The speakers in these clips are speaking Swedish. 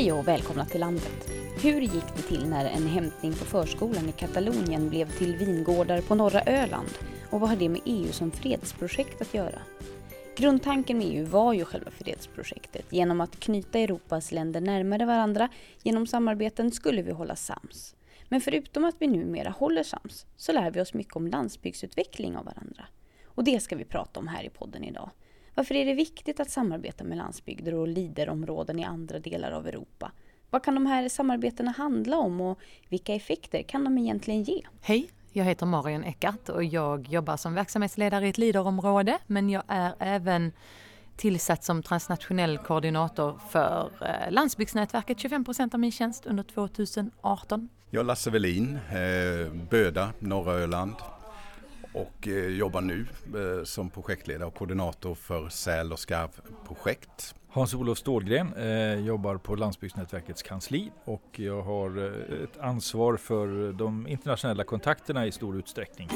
Hej och välkomna till landet. Hur gick det till när en hämtning på förskolan i Katalonien blev till vingårdar på norra Öland? Och vad har det med EU som fredsprojekt att göra? Grundtanken med EU var ju själva fredsprojektet. Genom att knyta Europas länder närmare varandra genom samarbeten skulle vi hålla sams. Men förutom att vi numera håller sams så lär vi oss mycket om landsbygdsutveckling av varandra. Och det ska vi prata om här i podden idag. Varför är det viktigt att samarbeta med landsbygder och liderområden i andra delar av Europa? Vad kan de här samarbetena handla om och vilka effekter kan de egentligen ge? Hej, jag heter Marion Eckart och jag jobbar som verksamhetsledare i ett liderområde men jag är även tillsatt som transnationell koordinator för eh, landsbygdsnätverket 25% av min tjänst under 2018. Jag är Lasse Velin, eh, Böda, norra Öland och eh, jobbar nu eh, som projektledare och koordinator för säl och skarvprojekt. Hans-Olof Stålgren eh, jobbar på Landsbygdsnätverkets kansli och jag har eh, ett ansvar för de internationella kontakterna i stor utsträckning.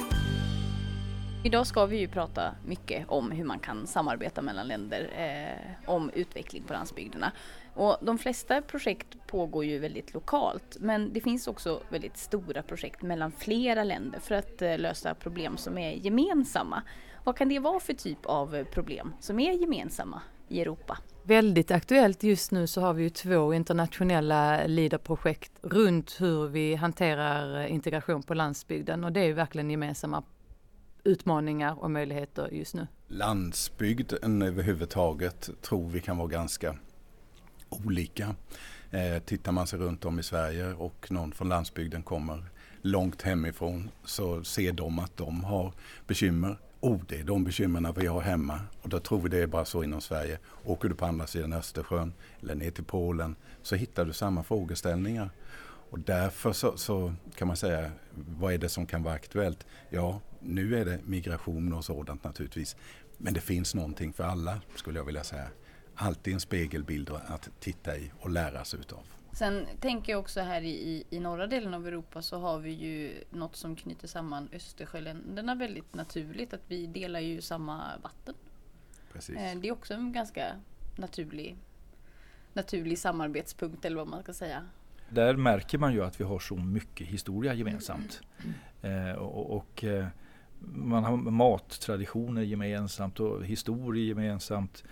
Idag ska vi ju prata mycket om hur man kan samarbeta mellan länder eh, om utveckling på landsbygderna. Och de flesta projekt pågår ju väldigt lokalt men det finns också väldigt stora projekt mellan flera länder för att eh, lösa problem som är gemensamma. Vad kan det vara för typ av problem som är gemensamma i Europa? Väldigt aktuellt just nu så har vi ju två internationella LIDA-projekt runt hur vi hanterar integration på landsbygden och det är ju verkligen gemensamma utmaningar och möjligheter just nu. Landsbygden överhuvudtaget tror vi kan vara ganska olika. Eh, tittar man sig runt om i Sverige och någon från landsbygden kommer långt hemifrån så ser de att de har bekymmer oh, det är de bekymren vi har hemma. Och då tror vi det är bara så inom Sverige. Åker du på andra sidan Östersjön eller ner till Polen så hittar du samma frågeställningar. Och därför så, så, kan man säga, vad är det som kan vara aktuellt? Ja, nu är det migration och sådant naturligtvis. Men det finns någonting för alla skulle jag vilja säga. Alltid en spegelbild att titta i och lära sig utav. Sen tänker jag också här i, i norra delen av Europa så har vi ju något som knyter samman Östersjöländerna väldigt naturligt. Att vi delar ju samma vatten. Precis. Eh, det är också en ganska naturlig, naturlig samarbetspunkt eller vad man ska säga. Där märker man ju att vi har så mycket historia gemensamt. Mm. Eh, och, och eh, man har mattraditioner gemensamt och historia gemensamt.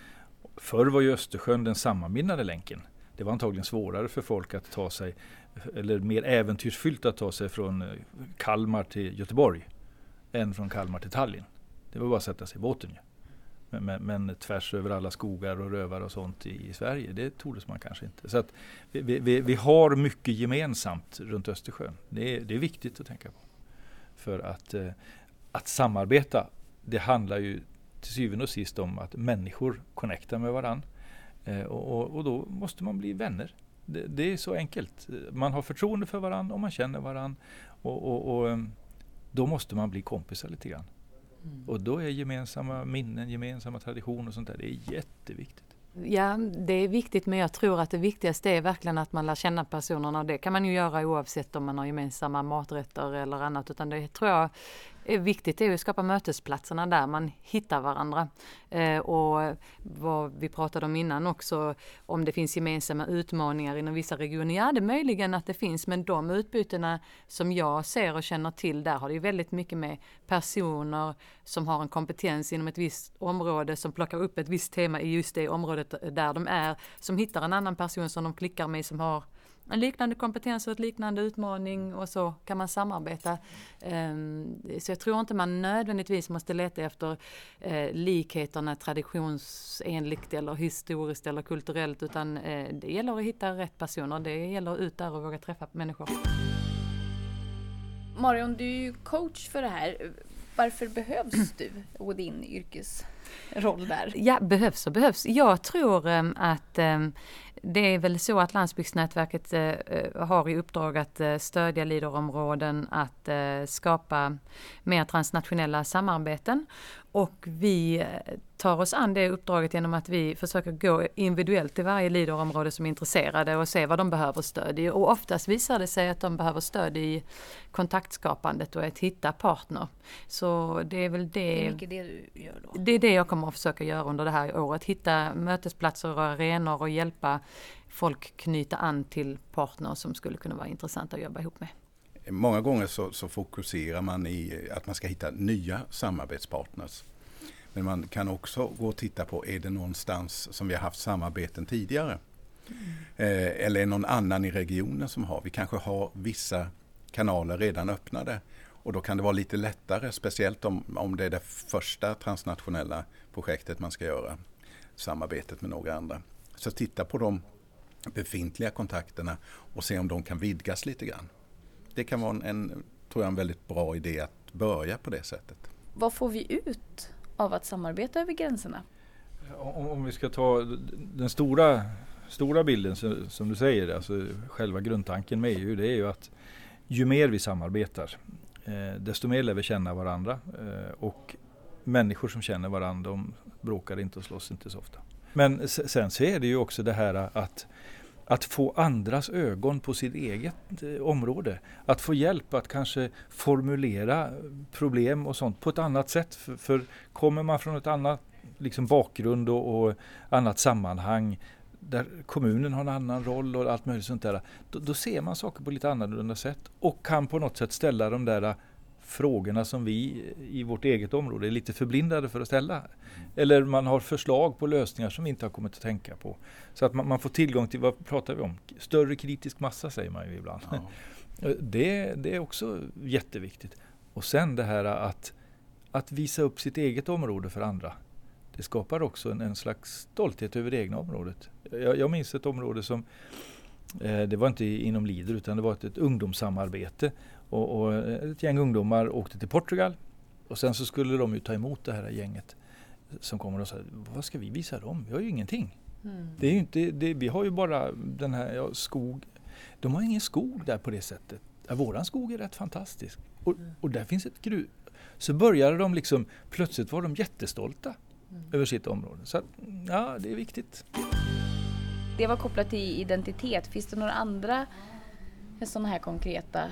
Förr var ju Östersjön den sammanbindande länken det var antagligen svårare för folk att ta sig, eller mer äventyrsfyllt att ta sig från eh, Kalmar till Göteborg än från Kalmar till Tallinn. Det var bara att sätta sig i båten ju. Men, men, men, tvärs över alla skogar och rövar och sånt i, i Sverige, det tordes man kanske inte. Så att vi, vi, vi, har mycket gemensamt runt Östersjön. Det är, det är viktigt att tänka på. För att, eh, att samarbeta, det handlar ju till syvende och sist om att människor connectar med varandra. Eh, och, och, då måste man bli vänner. Det, det, är så enkelt. Man har förtroende för varandra och man känner varandra. Och, och, och ehm, då måste man bli kompisar lite grann. Mm. Och då är gemensamma minnen, gemensamma traditioner och sånt där, det är jätteviktigt. Ja, det är viktigt men jag tror att det viktigaste är verkligen att man lär känna personerna och det kan man ju göra oavsett om man har gemensamma maträtter eller annat utan det tror jag Eh, viktigt är att skapa mötesplatserna där man hittar varandra. Eh, och vad vi pratade om innan också, om det finns gemensamma utmaningar inom vissa regioner. Ja, det är möjligen att det finns, men de utbytena som jag ser och känner till, där har det väldigt mycket med personer som har en kompetens inom ett visst område, som plockar upp ett visst tema i just det området där de är, som hittar en annan person som de klickar med, som har en liknande kompetens och ett liknande utmaning och så kan man samarbeta. Ehm, så jag tror inte man nödvändigtvis måste leta efter eh, likheterna traditionsenligt eller historiskt eller kulturellt utan eh, det gäller att hitta rätt personer. Det gäller att ut där och våga träffa människor. Marion, du är ju coach för det här. Varför behövs du och din yrkesroll där? Ja, behövs och behövs. Jag tror um, att um, det är väl så att Landsbygdsnätverket eh, eh, har i uppdrag att eh, stödja leaderområden, att skapa mer transnationella samarbeten. Och vi eh, tar oss an det uppdraget genom att vi försöker gå individuellt till varje leaderområde som är intresserade och se vad de behöver stöd i. Och oftast visar det sig att de behöver stöd i kontaktskapandet och att hitta partner. Så det är väl det. Det är mycket det du gör då? Det är det jag kommer att försöka göra under det här året. Hitta mötesplatser och arenor och hjälpa folk knyta an till partner som skulle kunna vara intressanta att jobba ihop med. Många gånger så, så, fokuserar man i att man ska hitta nya samarbetspartners. Men man kan också gå och titta på, är det någonstans som vi har haft samarbeten tidigare? Mm. Eh, eller är någon annan i regionen som har? Vi kanske har vissa kanaler redan öppnade. Och då kan det vara lite lättare, speciellt om, om det är det första transnationella projektet man ska göra. Samarbetet med några andra. Så titta på de befintliga kontakterna och se om de kan vidgas lite grann det kan vara en, en, tror jag, en väldigt bra idé att börja på det sättet. Vad får vi ut av att samarbeta över gränserna? Om, om vi ska ta den stora, stora bilden som du säger, alltså själva grundtanken med EU, det är ju att ju mer vi samarbetar, eh, desto mer lär vi känna varandra. Eh, och människor som känner varandra, de bråkar inte och slåss inte så ofta. Men sen så är det ju också det här att att få andras ögon på sitt eget eh, område. Att få hjälp att kanske formulera problem och sånt på ett annat sätt. För, för kommer man från ett annat liksom bakgrund och, och, annat sammanhang där kommunen har en annan roll och allt möjligt sånt där. Då, då ser man saker på lite annorlunda sätt och kan på något sätt ställa de där frågorna som vi i vårt eget område är lite förblindade för att ställa. Eller man har förslag på lösningar som vi inte har kommit att tänka på. Så att man, man får tillgång till, vad pratar vi om? Större kritisk massa säger man ju ibland. Ja. Det, det är också jätteviktigt. Och sen det här att, att visa upp sitt eget område för andra. Det skapar också en, en slags stolthet över det egna området. Jag, jag minns ett område som eh, det var inte inom Lider utan det var ett, ett ungdomssamarbete och, och, ett gäng ungdomar åkte till Portugal och sen så skulle de ju ta emot det här gänget som kommer och säger vad ska vi visa dem? Vi har ju ingenting. Mm. Det är inte, det, vi har ju bara den här ja, skog. De har ingen skog där på det sättet. Ja, våran skog är rätt fantastisk. Och, mm. och där finns ett gruv. Så började de liksom, plötsligt var de jättestolta mm. över sitt område. Så att, ja, det är viktigt. Det var kopplat till identitet. Finns det några andra sådana här konkreta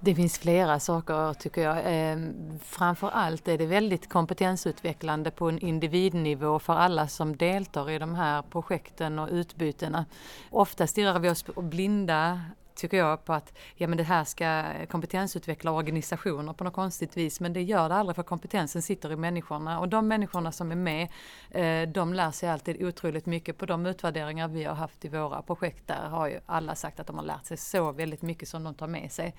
det finns flera saker tycker jag. Ehm, framför allt är det väldigt kompetensutvecklande på en individnivå för alla som deltar i de här projekten och utbytena. Ofta stirrar vi oss blinda tycker jag, på att ja, men det här ska kompetensutveckla organisationer på något konstigt vis. Men det gör det aldrig för kompetensen sitter i människorna och de människorna som är med, eh, de lär sig alltid otroligt mycket. På de utvärderingar vi har haft i våra projekt där har ju alla sagt att de har lärt sig så väldigt mycket som de tar med sig.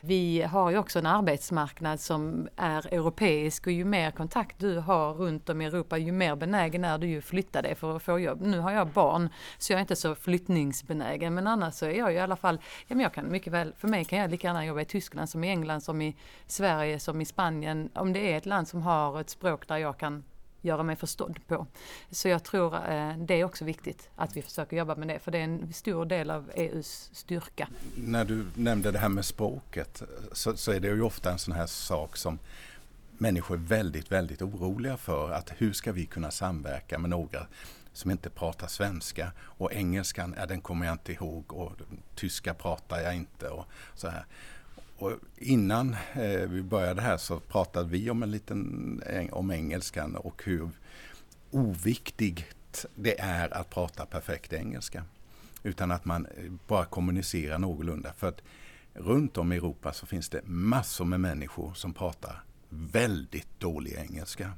Vi har ju också en arbetsmarknad som är europeisk och ju mer kontakt du har runt om i Europa ju mer benägen är du ju flytta dig för att få jobb. Nu har jag barn så jag är inte så flyttningsbenägen men annars så är jag ju i alla fall ja, men jag kan mycket väl, för mig kan jag lika gärna jobba i Tyskland som i England som i Sverige som i Spanien. Om det är ett land som har ett språk där jag kan göra mig förstådd på. Så jag tror eh, det är också viktigt att vi försöker jobba med det för det är en stor del av EUs styrka. När du nämnde det här med språket så, så är det ju ofta en sån här sak som människor är väldigt, väldigt oroliga för. Att hur ska vi kunna samverka med några som inte pratar svenska och engelskan, ja, den kommer jag inte ihåg och tyska pratar jag inte och så här. Och innan eh, vi började här så pratade vi om en liten eh, om engelskan och hur oviktigt det är att prata perfekt engelska. Utan att man eh, bara kommunicerar någorlunda. För att runt om i Europa så finns det massor med människor som pratar väldigt dålig engelska.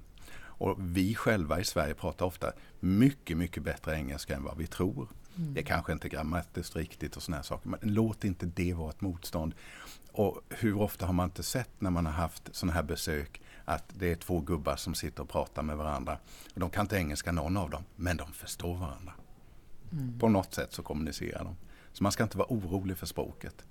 Och vi själva i Sverige pratar ofta mycket, mycket bättre engelska än vad vi tror. Mm. Det är kanske inte grammatiskt riktigt och sådana saker, men låt inte det vara ett motstånd. Och hur ofta har man inte sett när man har haft sådana här besök att det är två gubbar som sitter och pratar med varandra. De kan inte engelska någon av dem, men de förstår varandra. Mm. På något sätt så kommunicerar de. Så man ska inte vara orolig för språket.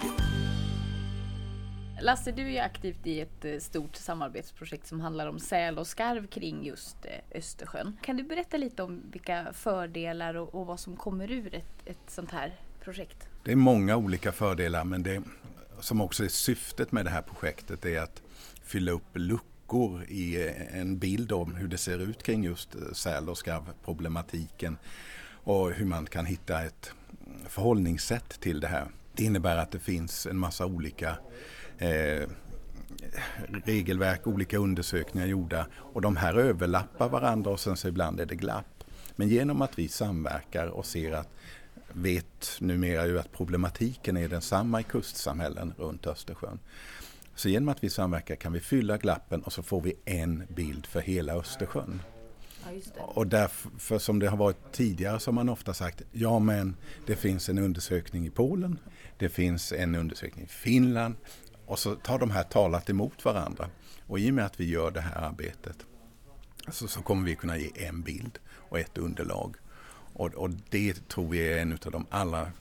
Lasse, du är aktivt i ett eh, stort samarbetsprojekt som handlar om säl och skarv kring just eh, Östersjön. Kan du berätta lite om vilka fördelar och, och vad som kommer ur ett, ett sånt här projekt? Det är många olika fördelar men det som också är syftet med det här projektet är att fylla upp luckor luckor i eh, en bild om hur det ser ut kring just säl och skarvproblematiken och hur man kan hitta ett förhållningssätt till det här. Det innebär att det finns en massa olika eh, regelverk, olika undersökningar gjorda och de här överlappar varandra och sen så ibland är det glapp. Men genom att vi samverkar och ser att vet numera ju att problematiken är densamma i kustsamhällen runt Östersjön. Så genom att vi samverkar kan vi fylla glappen och så får vi en bild för hela Östersjön. Ja, och därför som det har varit tidigare så har man ofta sagt ja men det finns en undersökning i Polen, det finns en undersökning i Finland och så tar de här talat emot varandra. Och i och med att vi gör det här arbetet så, så kommer vi kunna ge en bild och ett underlag. Och, och, det tror vi är en av de allra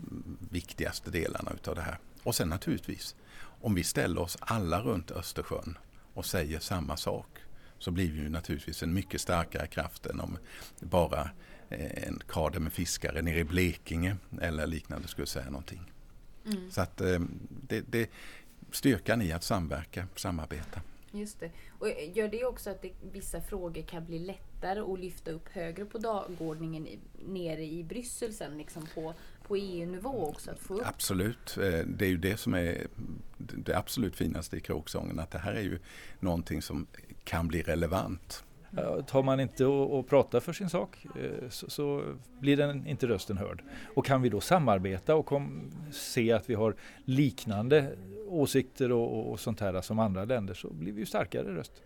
viktigaste delarna utav det här. Och sen naturligtvis, om vi ställer oss alla runt Östersjön och säger samma sak så blir vi ju naturligtvis en mycket starkare kraft än om bara eh, en kader med fiskare nere i Blekinge eller liknande skulle säga någonting. Mm. Så att eh, det, det, styrkan i att samverka, samarbeta. Just det. Och gör det också att det, vissa frågor kan bli lättare att lyfta upp högre på dagordningen i, nere i Bryssel sen liksom på, på EU-nivå också? Att få upp? Absolut. Eh, det är ju det som är det absolut finaste i kråksången. Att det här är ju någonting som kan bli relevant. Tar man inte och, och pratar för sin sak eh, så, så, blir den inte rösten hörd. Och kan vi då samarbeta och kom, se att vi har liknande åsikter och, och sånt här som andra länder så blir vi ju starkare röst.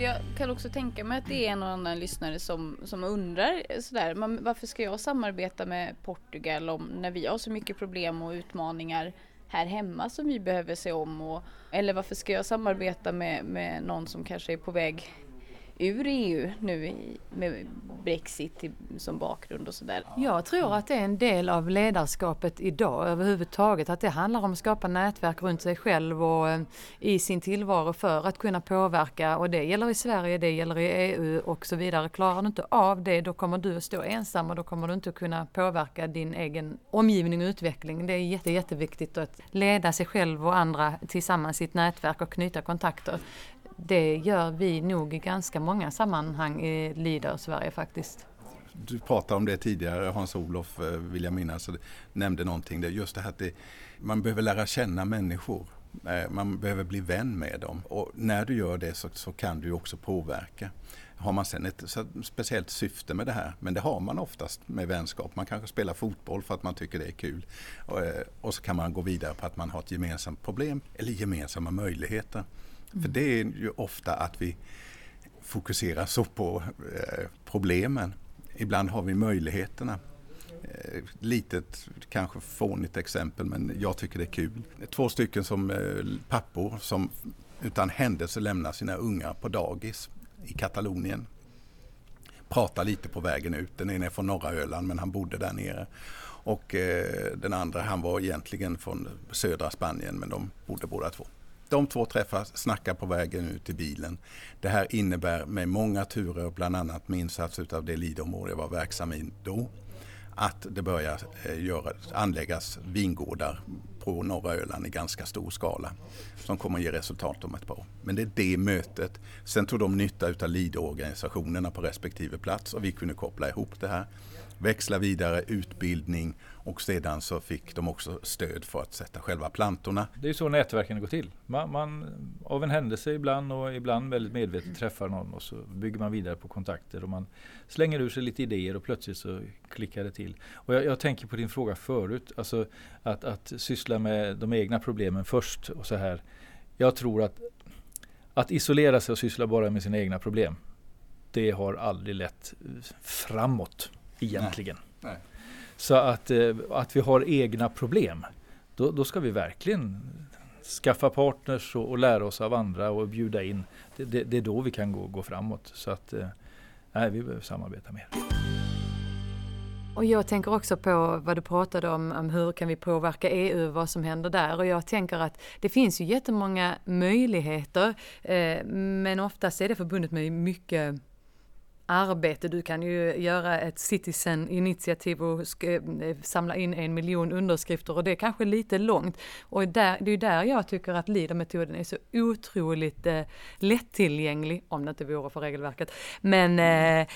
Jag kan också tänka mig att det är en och annan lyssnare som, som undrar sådär, man, varför ska jag samarbeta med Portugal om när vi har så mycket problem och utmaningar här hemma som vi behöver se om? Och, eller varför ska jag samarbeta med, med någon som kanske är på väg ur EU nu med Brexit som bakgrund och sådär. Jag tror att det är en del av ledarskapet idag överhuvudtaget. Att det handlar om att skapa nätverk runt sig själv och eh, i sin tillvaro för att kunna påverka. Och det gäller i Sverige, det gäller i EU och så vidare. Klarar du inte av det då kommer du att stå ensam och då kommer du inte att kunna påverka din egen omgivning och utveckling. Det är jätte, jätteviktigt att leda sig själv och andra tillsammans i ett nätverk och knyta kontakter det gör vi nog i ganska många sammanhang eh, i Leader Sverige faktiskt. Du pratade om det tidigare, Hans-Olof eh, vill jag minnas, nämnde någonting där. Just det här att det, man behöver lära känna människor. Eh, man behöver bli vän med dem och när du gör det så, så kan du också påverka. Har man sen ett speciellt syfte med det här, men det har man oftast med vänskap. Man kanske spelar fotboll för att man tycker det är kul. Och, och så kan man gå vidare på att man har ett gemensamt problem eller gemensamma möjligheter. För det är ju ofta att vi fokuserar så på eh, problemen. Ibland har vi möjligheterna. Eh, litet, kanske fånigt exempel men jag tycker det är kul. Två stycken som eh, pappor som utan händelse lämnar sina ungar på dagis i Katalonien. Pratar lite på vägen ut. Den ena är från norra Öland men han bodde där nere. Och eh, den andra han var egentligen från södra Spanien men de bodde båda två. De två träffas, snackar på vägen ut till bilen. Det här innebär med många turer, bland annat med insats av det Lidområde jag var verksam i då, att det börjar eh, göra, anläggas vingårdar på norra Öland i ganska stor skala som kommer att ge resultat om ett par år. Men det är det mötet. Sen tog de nytta av LIDO-organisationerna på respektive plats och vi kunde koppla ihop det här växla vidare utbildning och sedan så fick de också stöd för att sätta själva plantorna. Det är så nätverken går till. Man, man, av en händelse ibland och ibland väldigt medvetet träffar någon och så bygger man vidare på kontakter och man slänger ur sig lite idéer och plötsligt så klickar det till. Och jag, jag tänker på din fråga förut, alltså att, att syssla med de egna problemen först och så här. Jag tror att att isolera sig och syssla bara med sina egna problem, det har aldrig lett framåt egentligen. Nej. Nej. Så att, eh, att vi har egna problem, då, då ska vi verkligen skaffa partners och, och, lära oss av andra och bjuda in. Det, det, det är då vi kan gå, gå framåt. Så att eh, nej, vi behöver samarbeta mer. Och jag tänker också på vad du pratade om, om hur kan vi påverka EU, vad som händer där. Och jag tänker att det finns ju jättemånga möjligheter, eh, men oftast är det förbundet med mycket arbete. Du kan ju göra ett citizen initiativ och eh, samla in en miljon underskrifter och det är kanske lite långt. Och där, det är där jag tycker att LIDA-metoden är så otroligt eh, lättillgänglig, om det inte vore för regelverket. Men eh,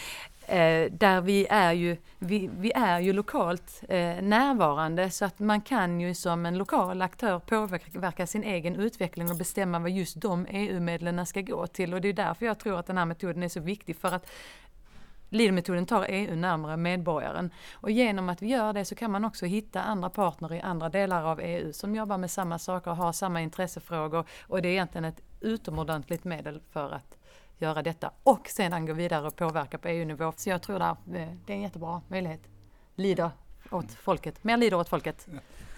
Eh, där vi är ju, vi, vi är ju lokalt eh, närvarande så att man kan ju som en lokal aktör påverka sin egen utveckling och bestämma vad just de EU-medlen ska gå till. Och det är därför jag tror att den här metoden är så viktig för att Leader-metoden tar EU närmare medborgaren. Och genom att vi gör det så kan man också hitta andra partner i andra delar av EU som jobbar med samma saker och har samma intressefrågor. Och det är egentligen ett utomordentligt medel för att göra detta och sedan gå vidare och påverka på EU-nivå. Så jag tror där, eh, det är en jättebra möjlighet. Lider åt folket, mer lider åt folket.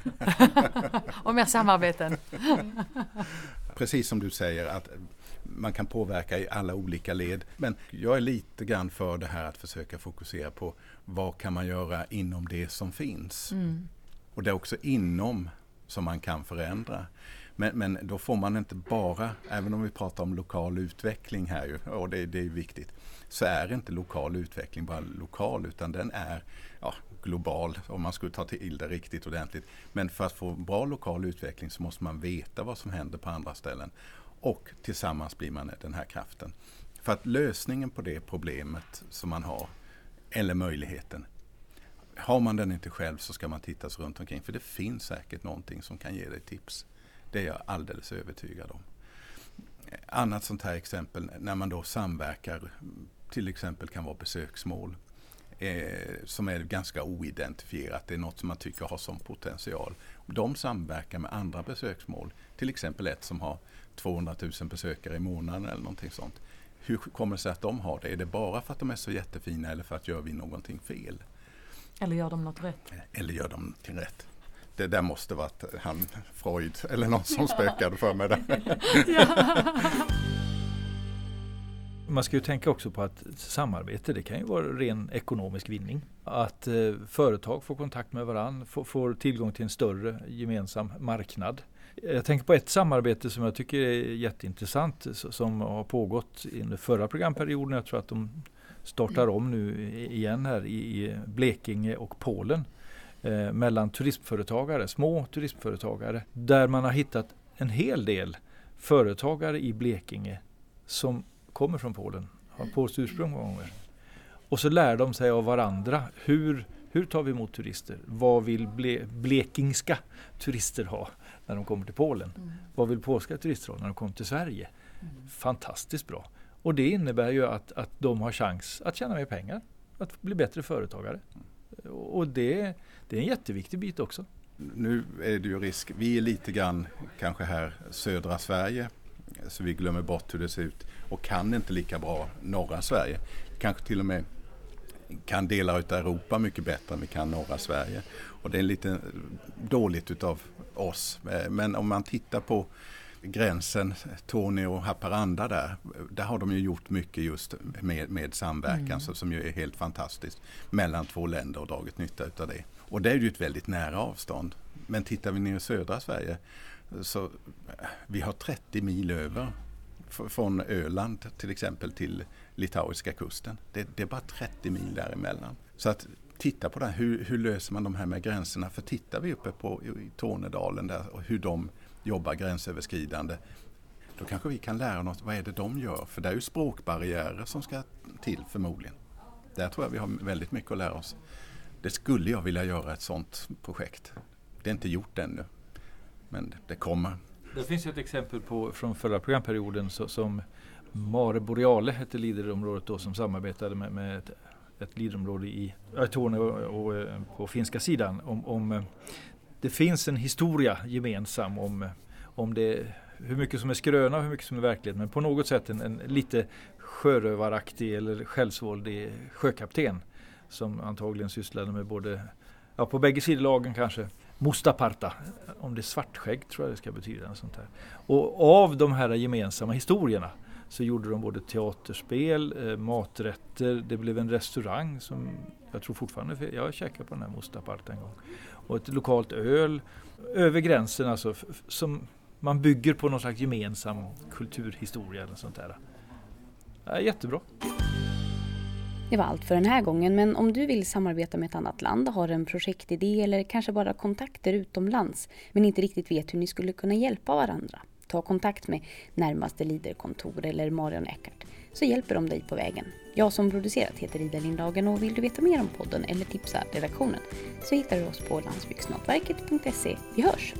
och mer samarbeten. Precis som du säger att man kan påverka i alla olika led. Men jag är lite grann för det här att försöka fokusera på vad kan man göra inom det som finns. Mm. Och det är också inom som man kan förändra. Men, men då får man inte bara, även om vi pratar om lokal utveckling här ju, och det, det är viktigt, så är inte lokal utveckling bara lokal utan den är ja, global om man skulle ta till det riktigt ordentligt. Men för att få bra lokal utveckling så måste man veta vad som händer på andra ställen. Och tillsammans blir man den här kraften. För att lösningen på det problemet som man har, eller möjligheten, har man den inte själv så ska man titta sig runt omkring. För det finns säkert någonting som kan ge dig tips. Det är jag alldeles övertygad om. Annat sånt här exempel när man då samverkar, till exempel kan vara besöksmål eh, som är ganska oidentifierat. Det är något som man tycker har som potential. De samverkar med andra besöksmål, till exempel ett som har 200 000 besökare i månaden eller någonting sånt. Hur kommer det sig att de har det? Är det bara för att de är så jättefina eller för att gör vi någonting fel? Eller gör de något rätt? Eller gör de till rätt det där måste varit han Freud eller någon som spökade för mig där. Man ska ju tänka också på att samarbete det kan ju vara ren ekonomisk vinning. Att eh, företag får kontakt med varandra, får, får tillgång till en större gemensam marknad. Jag tänker på ett samarbete som jag tycker är jätteintressant som har pågått under förra programperioden. Jag tror att de startar om nu igen här i Blekinge och Polen eh, mellan turismföretagare, små turismföretagare, där man har hittat en hel del företagare i Blekinge som kommer från Polen, har polskt ursprung många gånger. Och så lär de sig av varandra. Hur, hur tar vi emot turister? Vad vill ble, blekingska turister ha när de kommer till Polen? Mm. Vad vill polska turister ha när de kommer till Sverige? Mm. Fantastiskt bra. Och det innebär ju att, att de har chans att tjäna mer pengar, att bli bättre företagare. Och det, det är en jätteviktig bit också. Nu är det ju risk, vi är lite grann kanske här södra Sverige så vi glömmer bort hur det ser ut och kan inte lika bra norra Sverige. Kanske till och med kan delar av Europa mycket bättre än vi kan norra Sverige. Och det är lite dåligt utav oss. Eh, men om man tittar på gränsen Torneå-Haparanda där, där har de ju gjort mycket just med, med samverkan mm. så, som ju är helt fantastiskt mellan två länder och dragit nytta utav det. Och det är ju ett väldigt nära avstånd. Men tittar vi ner i södra Sverige så vi har 30 mil över från Öland till exempel till litauiska kusten. Det, det, är bara 30 mil däremellan. Så att titta på det här, hur, hur, löser man de här med gränserna? För tittar vi uppe på i Tornedalen där och hur de jobbar gränsöverskridande. Då kanske vi kan lära oss vad är det de gör? För det är ju språkbarriärer som ska till förmodligen. Där tror jag vi har väldigt mycket att lära oss. Det skulle jag vilja göra ett sådant projekt. Det är inte gjort ännu. Men det kommer. Det finns ett exempel på, från förra programperioden så, som Mare Boreale hette Leaderområdet då som samarbetade med, med ett, ett Leaderområde i Torneå och, och, eh, på finska sidan om, om eh, det finns en historia gemensam om, om det, hur mycket som är skröna och hur mycket som är verklighet. Men på något sätt en, en lite sjörövaraktig eller självsvåldig sjökapten som antagligen sysslade med både, ja på bägge sidor lagen kanske, Mustaparta, om det är svartskägg tror jag det ska betyda. Sånt här. Och av de här gemensamma historierna så gjorde de både teaterspel, eh, maträtter, det blev en restaurang som jag tror fortfarande, jag har käkat på den här Mustaparta en gång och ett lokalt öl över gränsen alltså som man bygger på någon slags gemensam kulturhistoria eller sånt där. Ja, jättebra. Det var allt för den här gången men om du vill samarbeta med ett annat land, har en projektidé eller kanske bara kontakter utomlands men inte riktigt vet hur ni skulle kunna hjälpa varandra. Ta kontakt med närmaste Leaderkontor eller Marion Eckert så hjälper de dig på vägen. Jag som producerat heter Ida Lindhagen och vill du veta mer om podden eller tipsa redaktionen så hittar du oss på landsbygdsnätverket.se. Vi hörs!